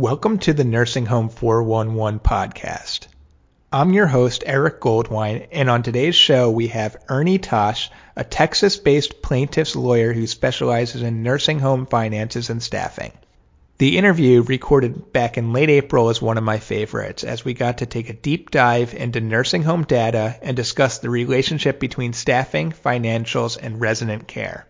Welcome to the Nursing Home 411 podcast. I'm your host, Eric Goldwein, and on today's show, we have Ernie Tosh, a Texas based plaintiff's lawyer who specializes in nursing home finances and staffing. The interview, recorded back in late April, is one of my favorites, as we got to take a deep dive into nursing home data and discuss the relationship between staffing, financials, and resident care.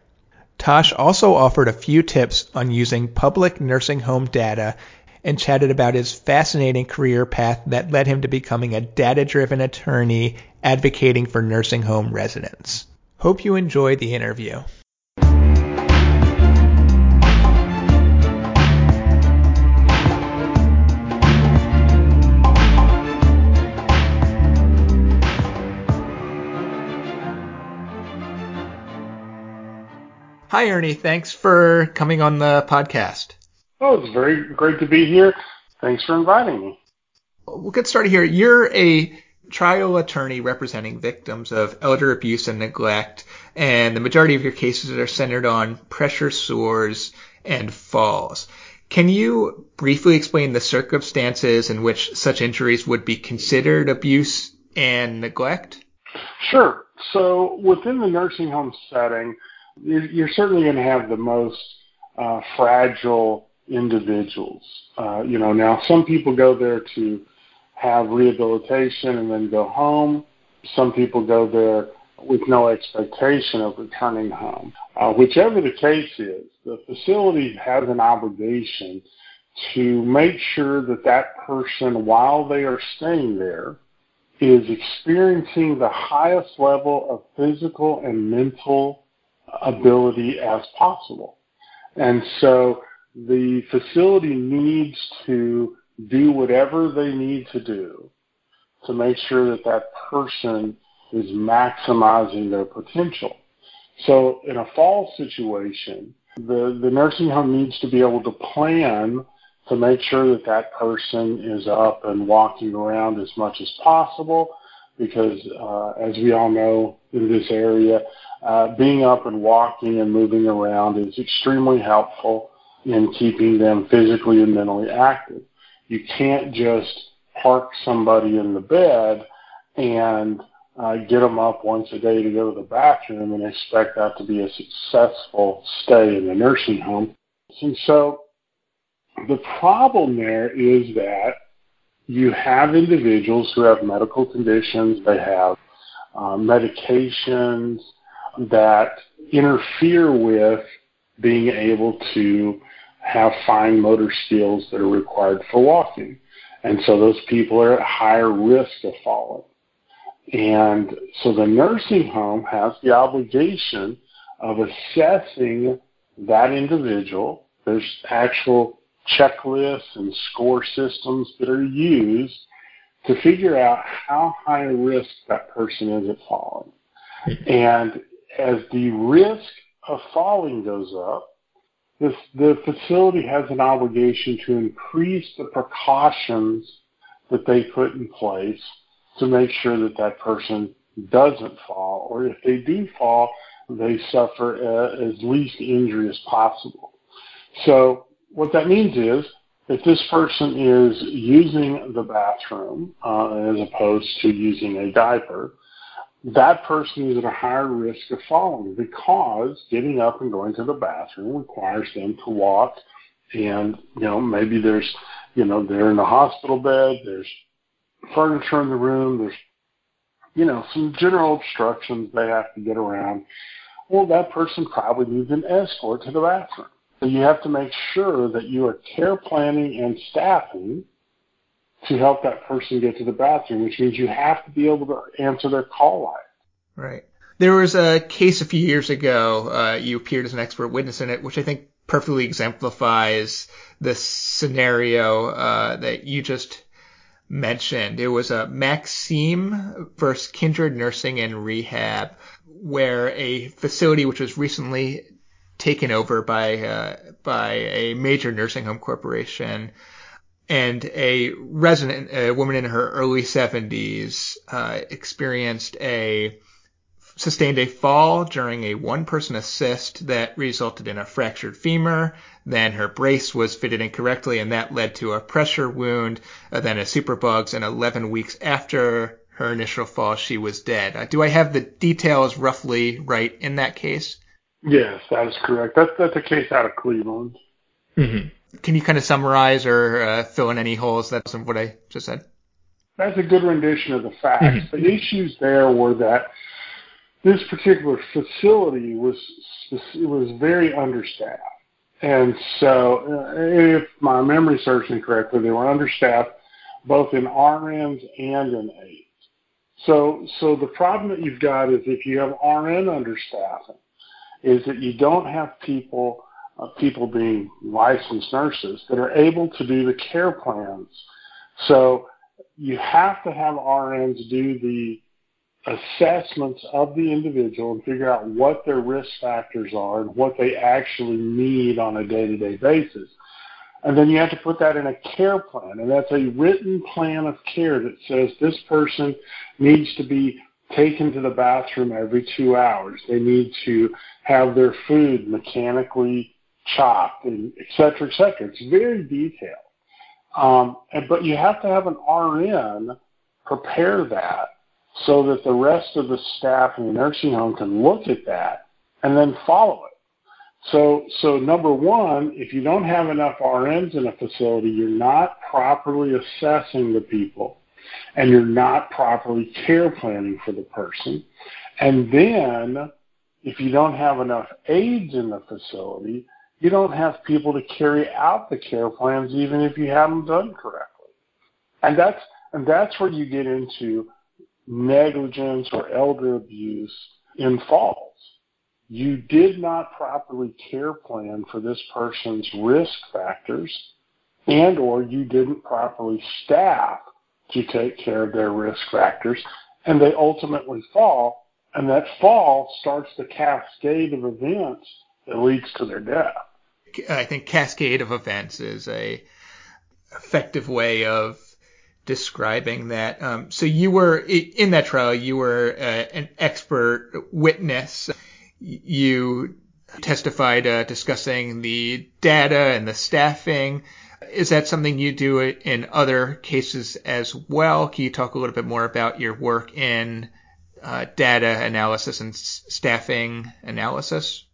Tosh also offered a few tips on using public nursing home data and chatted about his fascinating career path that led him to becoming a data driven attorney advocating for nursing home residents. Hope you enjoyed the interview. Hi, Ernie. Thanks for coming on the podcast. Oh, it's very great to be here. Thanks for inviting me. We'll get started here. You're a trial attorney representing victims of elder abuse and neglect, and the majority of your cases are centered on pressure sores and falls. Can you briefly explain the circumstances in which such injuries would be considered abuse and neglect? Sure. So within the nursing home setting, you're certainly going to have the most uh, fragile individuals. Uh, you know, now some people go there to have rehabilitation and then go home. Some people go there with no expectation of returning home. Uh, whichever the case is, the facility has an obligation to make sure that that person, while they are staying there, is experiencing the highest level of physical and mental ability as possible. And so the facility needs to do whatever they need to do to make sure that that person is maximizing their potential. So in a fall situation, the, the nursing home needs to be able to plan to make sure that that person is up and walking around as much as possible because uh, as we all know in this area, uh, being up and walking and moving around is extremely helpful in keeping them physically and mentally active. You can't just park somebody in the bed and uh, get them up once a day to go to the bathroom and expect that to be a successful stay in the nursing home. And so the problem there is that you have individuals who have medical conditions, they have uh, medications that interfere with being able to have fine motor skills that are required for walking. And so those people are at higher risk of falling. And so the nursing home has the obligation of assessing that individual. There's actual checklists and score systems that are used to figure out how high a risk that person is at falling. Mm-hmm. And as the risk of falling goes up, this, the facility has an obligation to increase the precautions that they put in place to make sure that that person doesn't fall, or if they do fall, they suffer uh, as least injury as possible. So what that means is if this person is using the bathroom uh, as opposed to using a diaper, that person is at a higher risk of falling because getting up and going to the bathroom requires them to walk and you know maybe there's you know they're in the hospital bed there's furniture in the room there's you know some general obstructions they have to get around. Well that person probably needs an escort to the bathroom. So you have to make sure that you are care planning and staffing to help that person get to the bathroom, which means you have to be able to answer their call line. Right. There was a case a few years ago. Uh, you appeared as an expert witness in it, which I think perfectly exemplifies this scenario uh, that you just mentioned. It was a Maxime versus Kindred Nursing and Rehab, where a facility which was recently taken over by uh, by a major nursing home corporation and a resident, a woman in her early 70s, uh, experienced a sustained a fall during a one person assist that resulted in a fractured femur. Then her brace was fitted incorrectly and that led to a pressure wound, uh, then a superbugs, and 11 weeks after her initial fall, she was dead. Uh, do I have the details roughly right in that case? Yes, that is correct. That's, that's a case out of Cleveland. Mm-hmm. Can you kind of summarize or uh, fill in any holes that's what I just said? That's a good rendition of the facts. Mm-hmm. The issues there were that this particular facility was was very understaffed, and so uh, if my memory serves me correctly, they were understaffed both in RNs and in aides. So, so the problem that you've got is if you have RN understaffing, is that you don't have people uh, people being licensed nurses that are able to do the care plans. So you have to have RNs do the assessments of the individual and figure out what their risk factors are and what they actually need on a day-to-day basis. And then you have to put that in a care plan, and that's a written plan of care that says this person needs to be taken to the bathroom every two hours. They need to have their food mechanically chopped, and et cetera, et cetera. It's very detailed. Um, and, but you have to have an RN prepare that so that the rest of the staff in the nursing home can look at that and then follow it. So, so number one, if you don't have enough RNs in a facility, you're not properly assessing the people and you're not properly care planning for the person. And then if you don't have enough aides in the facility, you don't have people to carry out the care plans even if you have them done correctly. And that's and that's where you get into negligence or elder abuse in falls. You did not properly care plan for this person's risk factors and or you didn't properly staff to take care of their risk factors and they ultimately fall and that fall starts the cascade of events that leads to their death. I think cascade of events is a effective way of describing that. Um, so you were in that trial. You were uh, an expert witness. You testified uh, discussing the data and the staffing. Is that something you do in other cases as well? Can you talk a little bit more about your work in uh, data analysis and s- staffing analysis?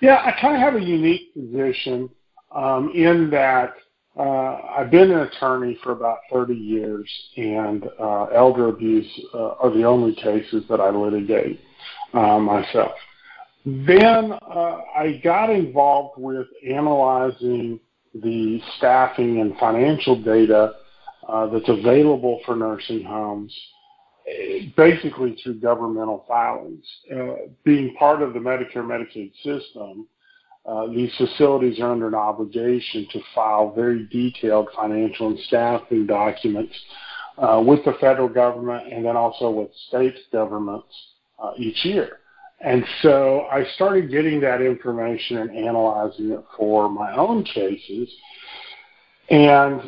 Yeah, I kind of have a unique position um, in that uh, I've been an attorney for about 30 years, and uh, elder abuse uh, are the only cases that I litigate uh, myself. Then uh, I got involved with analyzing the staffing and financial data uh, that's available for nursing homes, basically through governmental filings. being part of the Medicare Medicaid system, uh, these facilities are under an obligation to file very detailed financial and staffing documents uh, with the federal government and then also with state governments uh, each year. And so I started getting that information and analyzing it for my own cases. And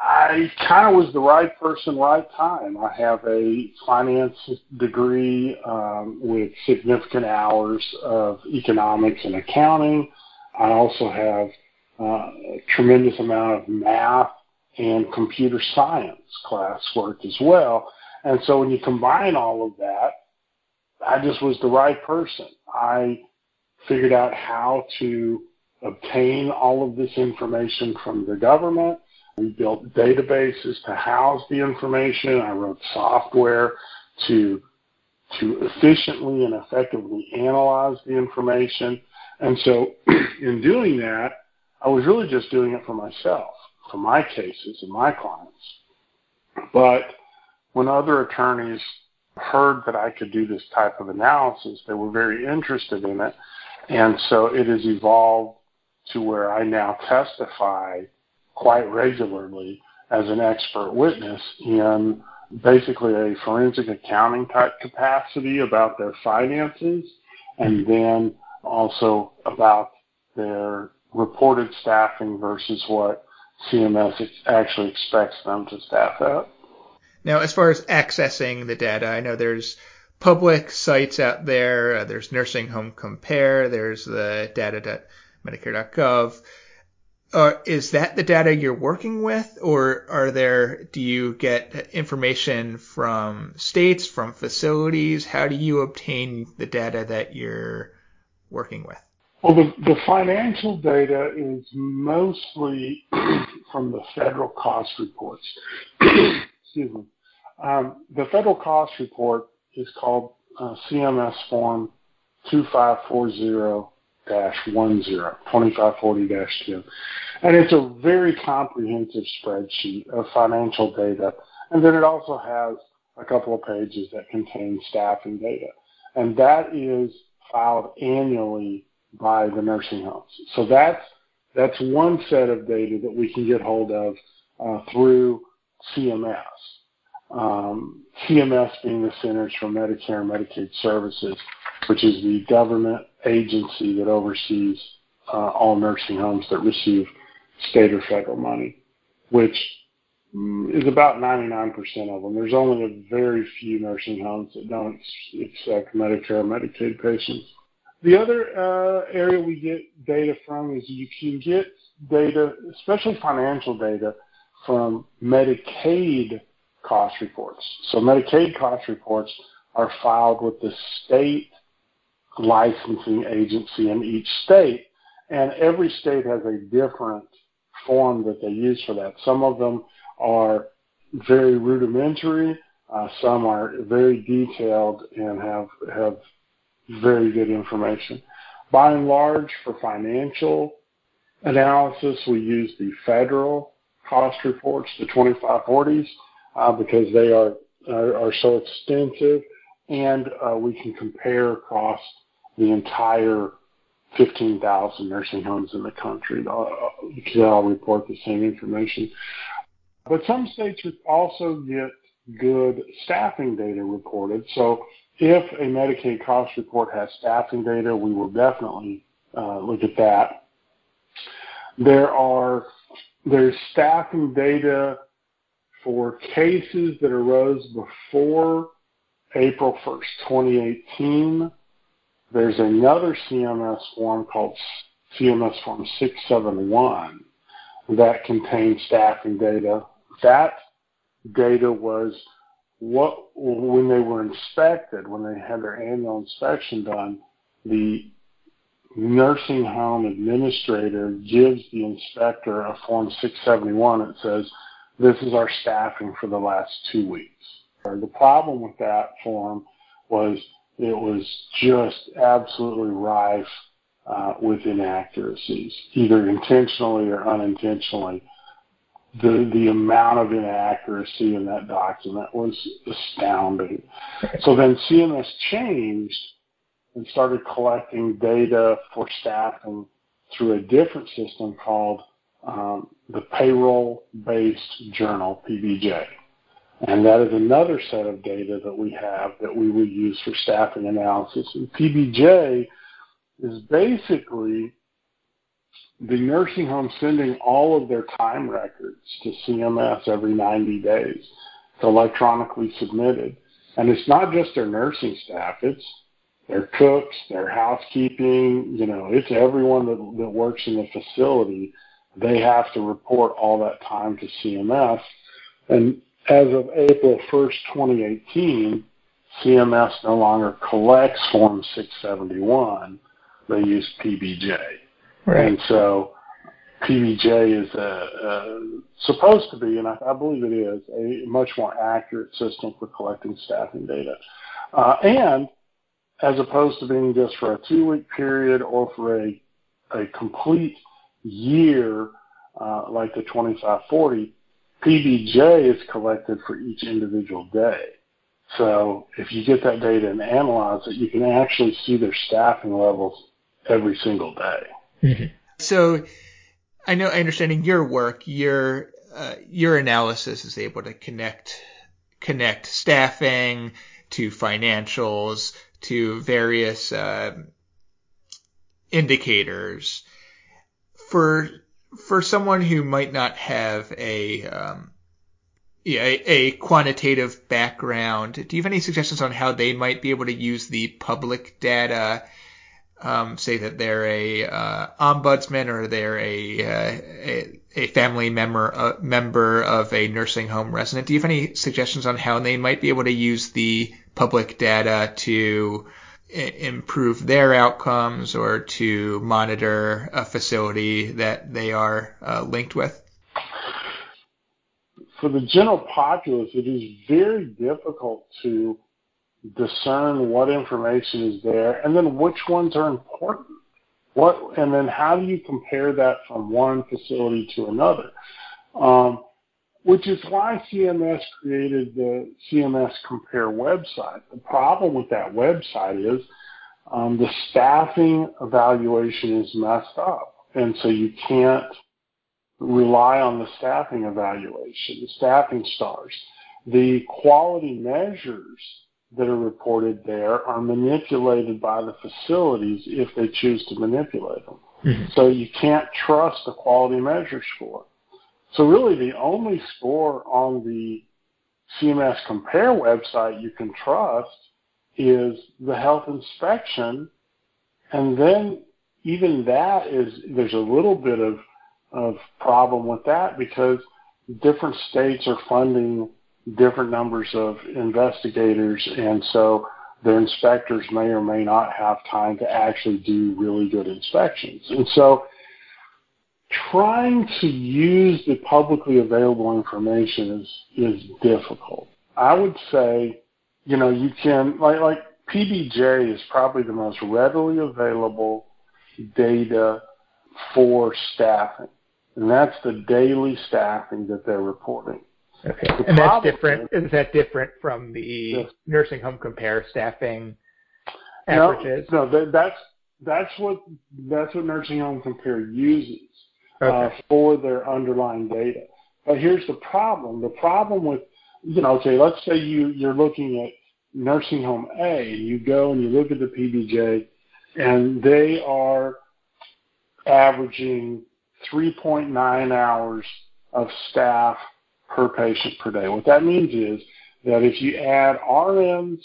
I kind of was the right person, right time. I have a finance degree um, with significant hours of economics and accounting. I also have uh, a tremendous amount of math and computer science classwork as well. And so when you combine all of that, I just was the right person. I figured out how to obtain all of this information from the government. We built databases to house the information. I wrote software to to efficiently and effectively analyze the information. And so in doing that, I was really just doing it for myself, for my cases and my clients. But when other attorneys heard that I could do this type of analysis, they were very interested in it. And so it has evolved to where I now testify quite regularly as an expert witness in basically a forensic accounting type capacity about their finances and then also about their reported staffing versus what CMS actually expects them to staff at. Now, as far as accessing the data, I know there's public sites out there. Uh, there's Nursing Home Compare. There's the data.medicare.gov. Uh, is that the data you're working with, or are there? Do you get information from states, from facilities? How do you obtain the data that you're working with? Well, the, the financial data is mostly from the federal cost reports. Excuse me. Um, the federal cost report is called uh, CMS Form 2540 10, 2540-10. And it's a very comprehensive spreadsheet of financial data. And then it also has a couple of pages that contain staffing data. And that is filed annually by the nursing homes. So that's that's one set of data that we can get hold of uh, through CMS. Um, CMS being the Centers for Medicare and Medicaid Services, which is the government agency that oversees uh, all nursing homes that receive state or federal money, which mm, is about 99% of them. There's only a very few nursing homes that don't accept Medicare or Medicaid patients. The other uh, area we get data from is you can get data, especially financial data, from Medicaid cost reports. So Medicaid cost reports are filed with the state licensing agency in each state, and every state has a different form that they use for that. Some of them are very rudimentary, uh, some are very detailed and have have very good information. By and large, for financial analysis, we use the federal cost reports, the 2540s, uh, because they are, are, are so extensive, and uh, we can compare across the entire 15,000 nursing homes in the country. Uh, they all report the same information. But some states also get good staffing data reported. So if a Medicaid cost report has staffing data, we will definitely uh, look at that. There are there's staffing data for cases that arose before April 1st, 2018 there's another CMS form called CMS Form 671 that contains staffing data. That data was what when they were inspected, when they had their annual inspection done, the nursing home administrator gives the inspector a Form 671 that says, this is our staffing for the last two weeks. The problem with that form was it was just absolutely rife uh, with inaccuracies, either intentionally or unintentionally. The the amount of inaccuracy in that document was astounding. So then CMS changed and started collecting data for staffing through a different system called um, the Payroll Based Journal, PBJ. And that is another set of data that we have that we will use for staffing analysis. And PBJ is basically the nursing home sending all of their time records to CMS every 90 days. It's electronically submitted. And it's not just their nursing staff, it's their cooks, their housekeeping, you know, it's everyone that, that works in the facility. They have to report all that time to CMS. And as of April 1st, 2018, CMS no longer collects Form 671. They use PBJ. Right. And so PBJ is a, a, supposed to be, and I, I, believe it is, a much more accurate system for collecting staffing data. Uh, and as opposed to being just for a two-week period or for a, a complete year uh, like the 2540, PBJ is collected for each individual day. So if you get that data and analyze it, you can actually see their staffing levels every single day. Mm-hmm. So I know, understanding your work, your uh, your analysis is able to connect connect staffing to financials to various uh, indicators. For for someone who might not have a um, a, a, quantitative background. Do you have any suggestions on how they might be able to use the public data? Um, say that they're a uh, ombudsman or they're a, uh, a, a family member uh, member of a nursing home resident. Do you have any suggestions on how they might be able to use the public data to improve their outcomes or to monitor a facility that they are uh, linked with? For the general populace, it is very difficult to discern what information is there and then which ones are important. What and then how do you compare that from one facility to another? Um, which is why CMS created the CMS Compare website. The problem with that website is um, the staffing evaluation is messed up, and so you can't rely on the staffing evaluation, the staffing stars. The quality measures that are reported there are manipulated by the facilities if they choose to manipulate them. Mm-hmm. So you can't trust the quality measure score. So really the only score on the CMS Compare website you can trust is the health inspection. And then even that is, there's a little bit of, of problem with that because different states are funding different numbers of investigators. And so their inspectors may or may not have time to actually do really good inspections. And so trying to use the publicly available information is is difficult. I would say, you know, you can like like PBJ is probably the most readily available data for staffing, and that's the daily staffing that they're reporting. Okay, the and that's different. Is, is that different from the yes. nursing home compare staffing averages? No, no, that, that's that's what that's what nursing home compare uses okay. uh, for their underlying data. But here's the problem. The problem with, you know, okay, let's say you, you're looking at nursing home A, and you go and you look at the PBJ, and they are averaging 3.9 hours of staff per patient per day. What that means is that if you add RNs,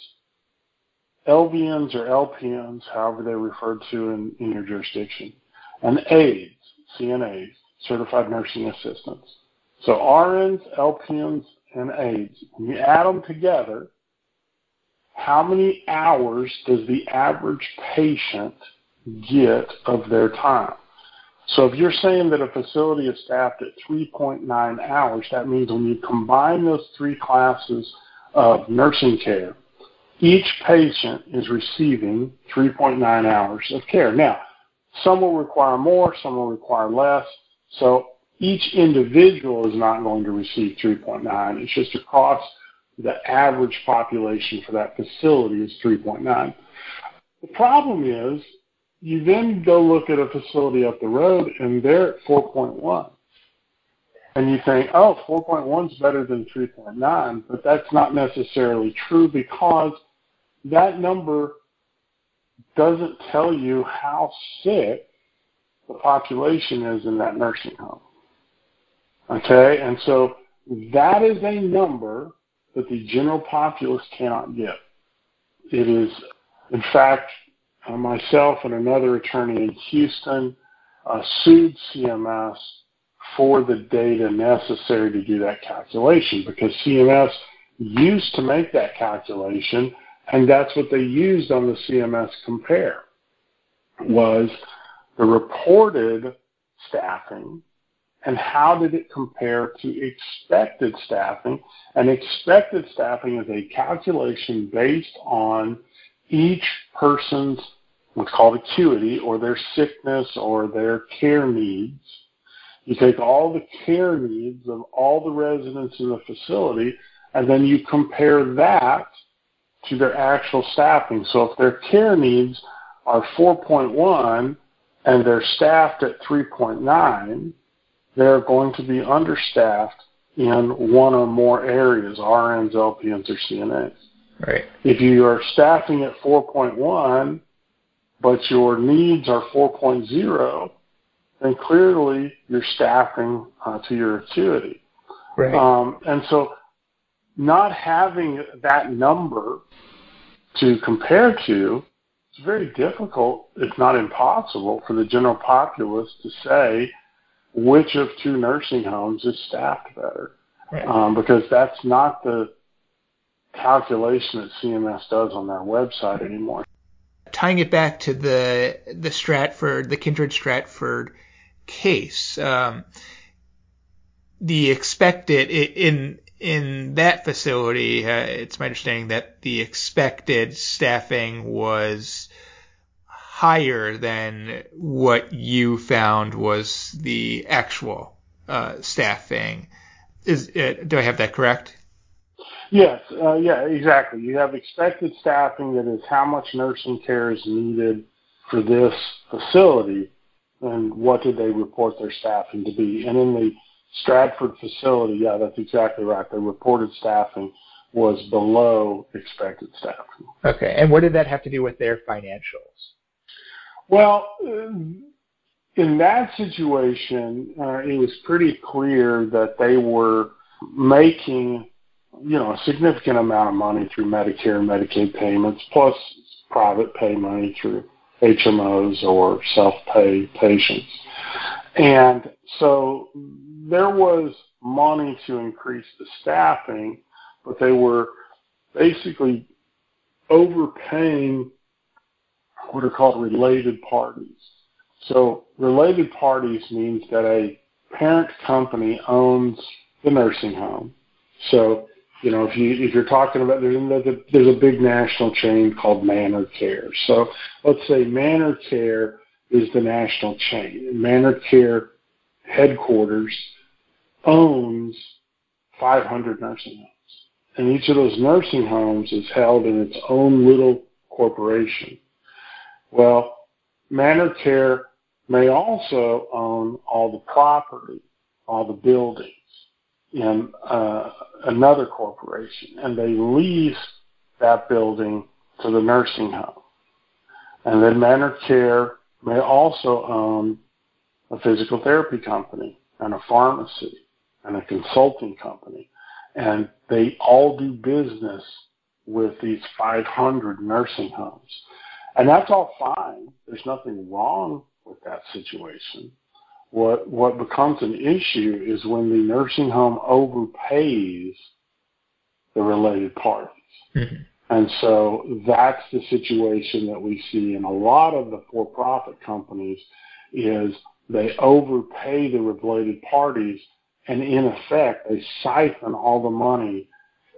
LVNs or LPNs, however they're referred to in, in your jurisdiction, and aides, CNAs, certified nursing assistants. So RNs, LPNs, and aides. When you add them together, how many hours does the average patient get of their time? So if you're saying that a facility is staffed at 3.9 hours, that means when you combine those three classes of nursing care, each patient is receiving 3.9 hours of care. Now, some will require more, some will require less. So each individual is not going to receive 3.9. It's just across the average population for that facility is 3.9. The problem is you then go look at a facility up the road and they're at 4.1. And you think, oh, 4.1 is better than 3.9, but that's not necessarily true because that number doesn't tell you how sick the population is in that nursing home. Okay, and so that is a number that the general populace cannot get. It is, in fact, uh, myself and another attorney in Houston uh, sued CMS for the data necessary to do that calculation because CMS used to make that calculation and that's what they used on the CMS compare was the reported staffing and how did it compare to expected staffing? And expected staffing is a calculation based on each person's what's called acuity or their sickness or their care needs. You take all the care needs of all the residents in the facility and then you compare that to their actual staffing. So if their care needs are 4.1 and they're staffed at 3.9, they're going to be understaffed in one or more areas, RNs, LPNs, or CNAs. Right. If you are staffing at 4.1, but your needs are 4.0, then clearly you're staffing uh, to your acuity. Right. Um, and so not having that number to compare to, it's very difficult, if not impossible, for the general populace to say which of two nursing homes is staffed better. Right. Um, because that's not the calculation that CMS does on their website anymore. Tying it back to the the Stratford, the Kindred Stratford case, um, the expected in in that facility, uh, it's my understanding that the expected staffing was higher than what you found was the actual uh, staffing. Is uh, do I have that correct? Yes, uh, yeah, exactly. You have expected staffing that is how much nursing care is needed for this facility, and what did they report their staffing to be. And in the Stratford facility, yeah, that's exactly right. The reported staffing was below expected staffing. Okay, and what did that have to do with their financials? Well, in that situation, uh, it was pretty clear that they were making, you know, a significant amount of money through Medicare and Medicaid payments, plus private pay money through HMOs or self-pay patients. And so there was money to increase the staffing, but they were basically overpaying what are called related parties. So related parties means that a parent company owns the nursing home. So, you know, if you if you're talking about there's a, there's a big national chain called Manor Care. So let's say Manor Care is the national chain. Manor Care headquarters owns 500 nursing homes. And each of those nursing homes is held in its own little corporation. Well, Manor Care may also own all the property, all the buildings in uh, another corporation, and they lease that building to the nursing home. And then Manor Care may also own a physical therapy company and a pharmacy and a consulting company. And they all do business with these 500 nursing homes. And that's all fine. There's nothing wrong with that situation. What, what becomes an issue is when the nursing home overpays the related parties. Mm-hmm. And so that's the situation that we see in a lot of the for-profit companies is they overpay the related parties and in effect they siphon all the money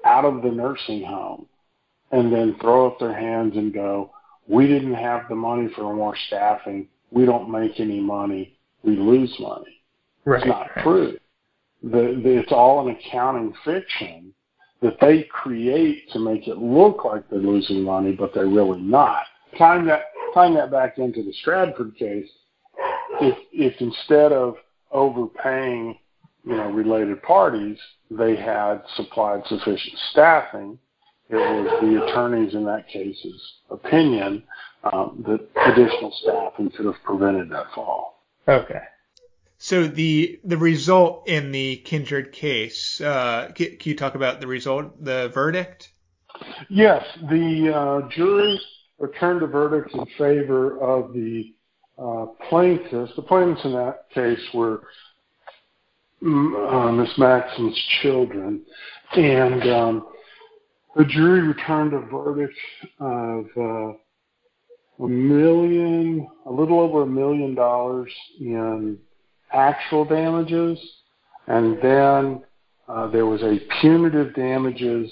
out of the nursing home and then throw up their hands and go, we didn't have the money for more staffing. We don't make any money. We lose money. Right. It's not true. The, the, it's all an accounting fiction that they create to make it look like they're losing money, but they're really not. Tying that, tying that back into the Stratford case, if, if instead of overpaying, you know, related parties, they had supplied sufficient staffing, it was the attorneys in that case's opinion um, that additional staffing could have prevented that fall. Okay. So the the result in the Kindred case, uh, can, can, you talk about the result, the verdict? Yes, the uh, jury returned a verdict in favor of the uh, plaintiffs. The plaintiffs in that case were mm, uh, Miss Maxon's children, and um, the jury returned a verdict of uh, a million, a little over a million dollars in actual damages, and then uh, there was a punitive damages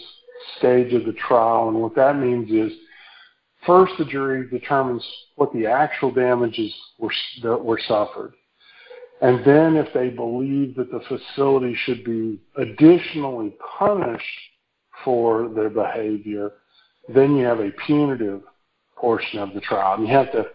stage of the trial. And what that means is, first the jury determines what the actual damages were that were suffered. And then if they believe that the facility should be additionally punished for their behavior, then you have a punitive portion of the trial. And you have to,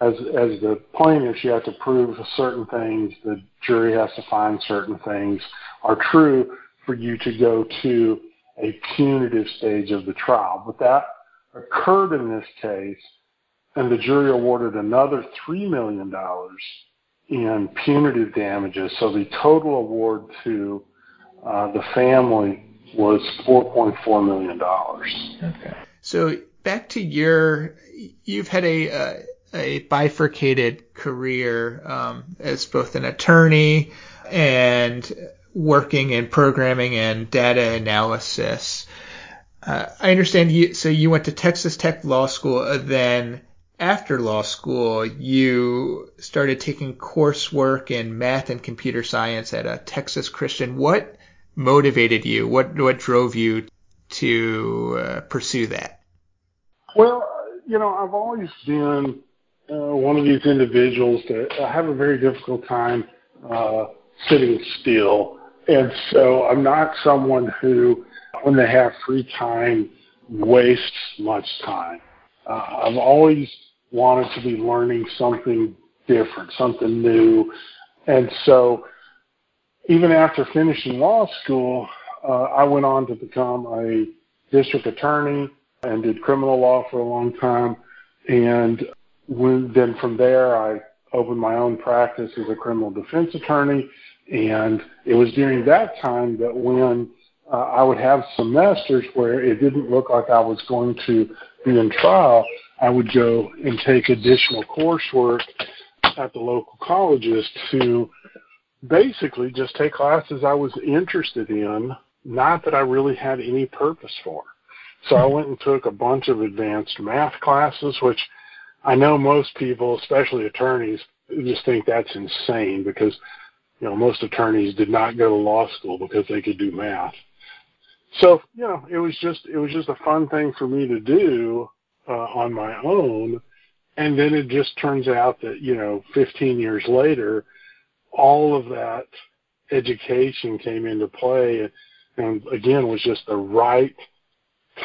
as as the plaintiffs, you have to prove certain things. The jury has to find certain things are true for you to go to a punitive stage of the trial. But that occurred in this case, and the jury awarded another three million dollars in punitive damages. So the total award to uh, the family was $4.4 million. Okay. So back to your, you've had a, uh, a bifurcated career um, as both an attorney and working in programming and data analysis. Uh, I understand you. So you went to Texas Tech Law School, uh, then after law school, you started taking coursework in math and computer science at a Texas Christian. What motivated you? What what drove you to uh, pursue that? Well, you know, I've always been one of these individuals that have a very difficult time uh, sitting still, and so I'm not someone who, when they have free time, wastes much time. Uh, I've always wanted to be learning something different, something new, and so even after finishing law school, uh, I went on to become a district attorney and did criminal law for a long time. And then from there, I opened my own practice as a criminal defense attorney. And it was during that time that when uh, I would have semesters where it didn't look like I was going to be in trial, I would go and take additional coursework at the local colleges to basically just take classes I was interested in, not that I really had any purpose for. So I went and took a bunch of advanced math classes, which I know most people, especially attorneys, just think that's insane because you know most attorneys did not go to law school because they could do math. So you know it was just it was just a fun thing for me to do uh, on my own, and then it just turns out that you know 15 years later all of that education came into play and, and again was just the right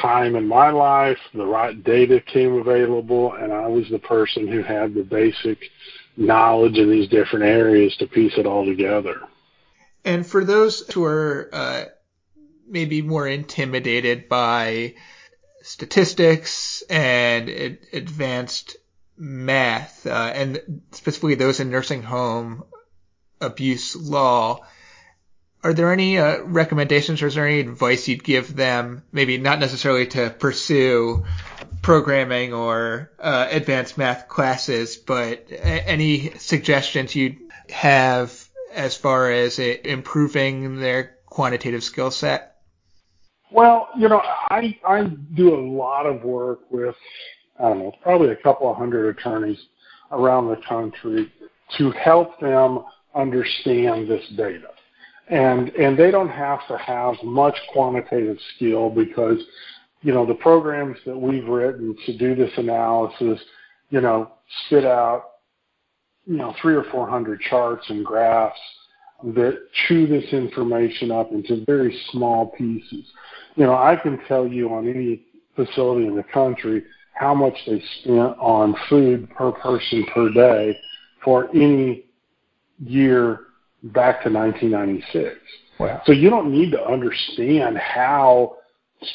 time in my life, the right data came available, and I was the person who had the basic knowledge in these different areas to piece it all together. And for those who are uh, maybe more intimidated by statistics and ad- advanced math, uh, and specifically those in nursing home abuse law. Are there any uh, recommendations or is there any advice you'd give them, maybe not necessarily to pursue programming or uh, advanced math classes, but any suggestions you'd have as far as improving their quantitative skill set? Well, you know, I I do a lot of work with I don't know, probably a couple of hundred attorneys around the country to help them understand this data. And, and they don't have to have much quantitative skill because, you know, the programs that we've written to do this analysis, you know, spit out, you know, three or four hundred charts and graphs that chew this information up into very small pieces. You know, I can tell you on any facility in the country how much they spent on food per person per day for any year back to 1996. Wow. So you don't need to understand how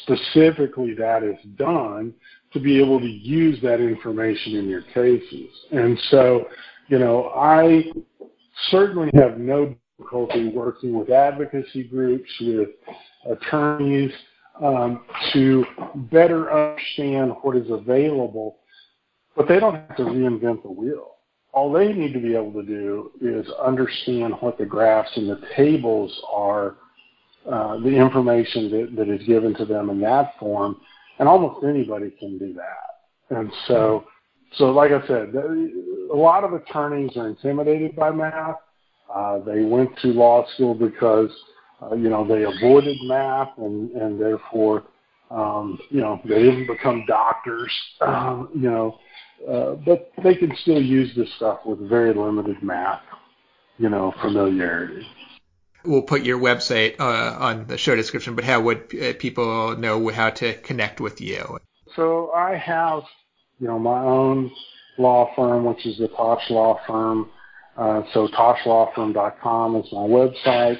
specifically that is done to be able to use that information in your cases. And so, you know, I certainly have no difficulty working with advocacy groups, with attorneys, um, to better understand what is available, but they don't have to reinvent the wheel all they need to be able to do is understand what the graphs and the tables are, uh, the information that, that is given to them in that form, and almost anybody can do that. And so, so like I said, a lot of attorneys are intimidated by math. Uh, they went to law school because, uh, you know, they avoided math and, and therefore, um, you know, they didn't become doctors, um, you know, uh, but they can still use this stuff with very limited math, you know, familiarity. We'll put your website uh, on the show description, but how would uh, people know how to connect with you? So I have, you know, my own law firm, which is the Tosh Law Firm. Uh, so toshlawfirm.com is my website.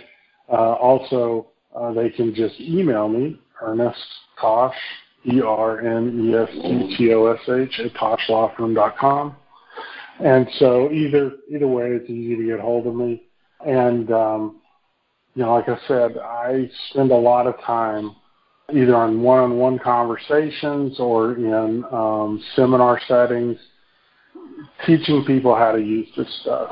Uh, also, uh, they can just email me, Ernest Tosh, E-R-N-E-S-T-T-O-S-H at toshlawfirm.com. And so either either way, it's easy to get hold of me. And um, you know, like I said, I spend a lot of time either on one-on-one conversations or in um, seminar settings teaching people how to use this stuff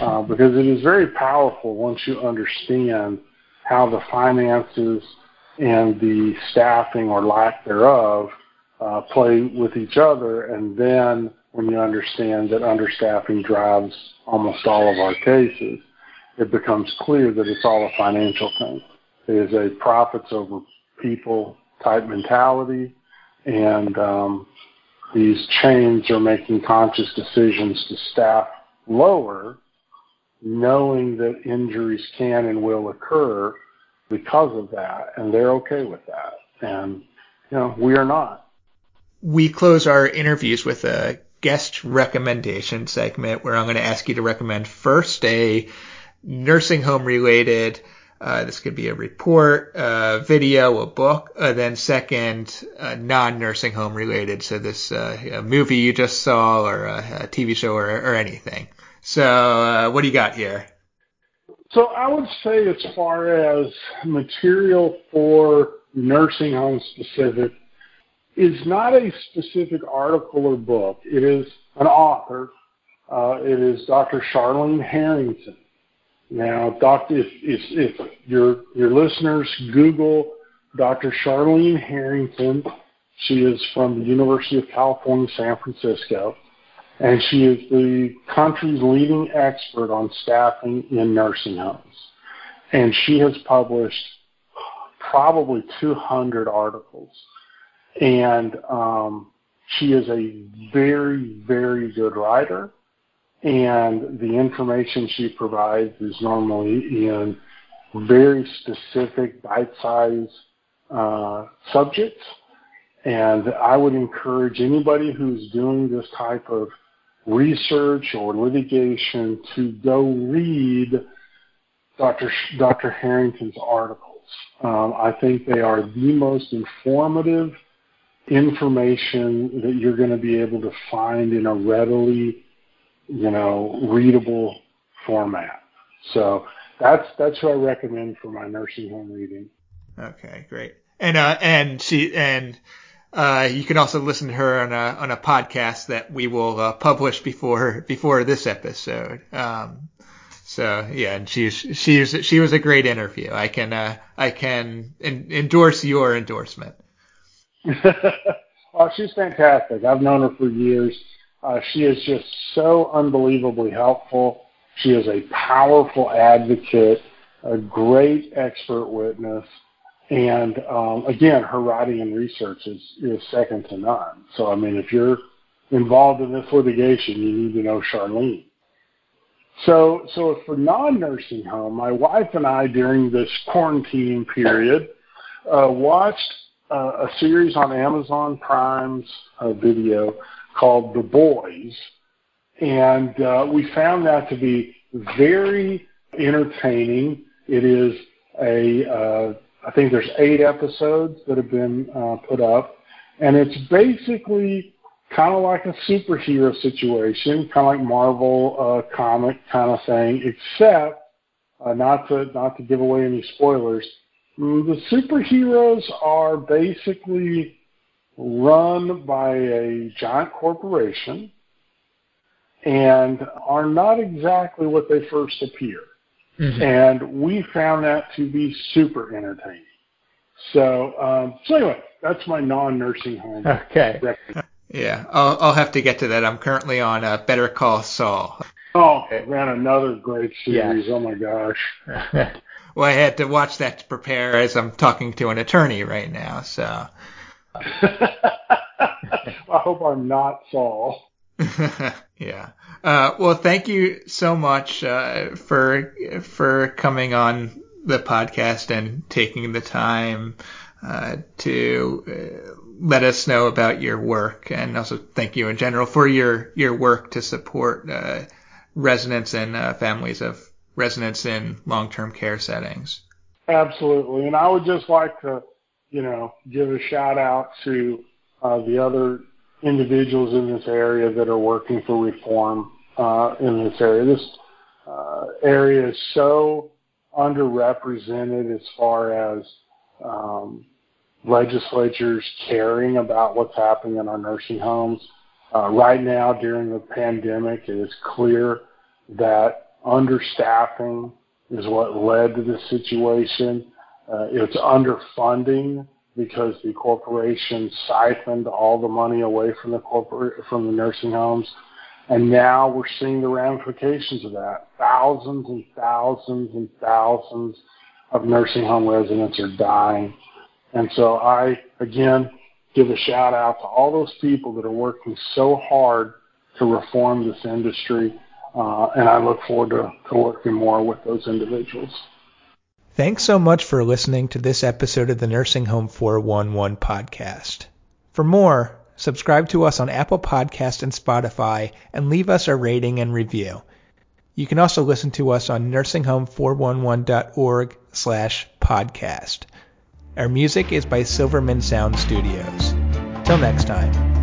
uh, because it is very powerful once you understand how the finances and the staffing or lack thereof uh, play with each other, and then when you understand that understaffing drives almost all of our cases, it becomes clear that it's all a financial thing. It is a profits over people type mentality, and um, these chains are making conscious decisions to staff lower, knowing that injuries can and will occur because of that, and they're okay with that. And, you know, we are not. We close our interviews with a guest recommendation segment where I'm going to ask you to recommend first a nursing home related uh, this could be a report, a video, a book. Uh, then second, uh, non-nursing home related. So this uh, a movie you just saw, or a, a TV show, or, or anything. So uh, what do you got here? So I would say, as far as material for nursing home specific, is not a specific article or book. It is an author. Uh, it is Dr. Charlene Harrington. Now, Doctor, if, if, if your your listeners Google Dr. Charlene Harrington, she is from the University of California, San Francisco, and she is the country's leading expert on staffing in nursing homes. And she has published probably 200 articles. And um, she is a very, very good writer and the information she provides is normally in very specific bite-sized uh, subjects. And I would encourage anybody who's doing this type of research or litigation to go read Dr. Sh- Dr. Harrington's articles. Um, I think they are the most informative information that you're going to be able to find in a readily you know, readable format. So that's that's who I recommend for my nursing home reading. Okay, great. And uh, and she and uh, you can also listen to her on a on a podcast that we will uh, publish before before this episode. Um, so yeah, and she's she's she was a great interview. I can uh, I can en- endorse your endorsement. oh, she's fantastic. I've known her for years. Uh, she is just so unbelievably helpful. She is a powerful advocate, a great expert witness, and um, again, her writing and research is, is second to none. So, I mean, if you're involved in this litigation, you need to know Charlene. So, so for non-nursing home, my wife and I during this quarantine period uh, watched uh, a series on Amazon Prime's uh, video called The Boys, and uh, we found that to be very entertaining. It is a, uh, I think there's eight episodes that have been uh, put up, and it's basically kind of like a superhero situation, kind of like Marvel uh, comic kind of thing, except uh, not to not to give away any spoilers. The superheroes are basically run by a giant corporation and are not exactly what they first appear. Mm-hmm. And we found that to be super entertaining. So, um, so anyway, that's my non-nursing home. Okay. Yeah, I'll, I'll have to get to that. I'm currently on uh, Better Call Saul. Oh, man, another great series. Oh my gosh. well, I had to watch that to prepare as I'm talking to an attorney right now. So I hope I'm not Saul. yeah. Uh, well, thank you so much uh, for for coming on the podcast and taking the time uh, to uh, let us know about your work, and also thank you in general for your your work to support uh, residents and uh, families of residents in long-term care settings. Absolutely, and I would just like to you know, give a shout out to the other individuals in this area that are working for reform uh, in this area. This uh, area is so underrepresented as far as um, legislatures caring about what's happening in our nursing homes. Uh, right now, during the pandemic, it is clear that understaffing is what led to this situation. Uh, it's underfunding because the corporation siphoned all the money away from the corporate from the nursing homes, and now we're seeing the ramifications of that. Thousands and thousands and thousands of nursing home residents are dying, and so I again give a shout out to all those people that are working so hard to reform this industry, uh, and I look forward to, to working more with those individuals. Thanks so much for listening to this episode of the Nursing Home 411 podcast. For more, subscribe to us on Apple Podcast and Spotify and leave us a rating and review. You can also listen to us on nursinghome411.org slash podcast. Our music is by Silverman Sound Studios. Till next time.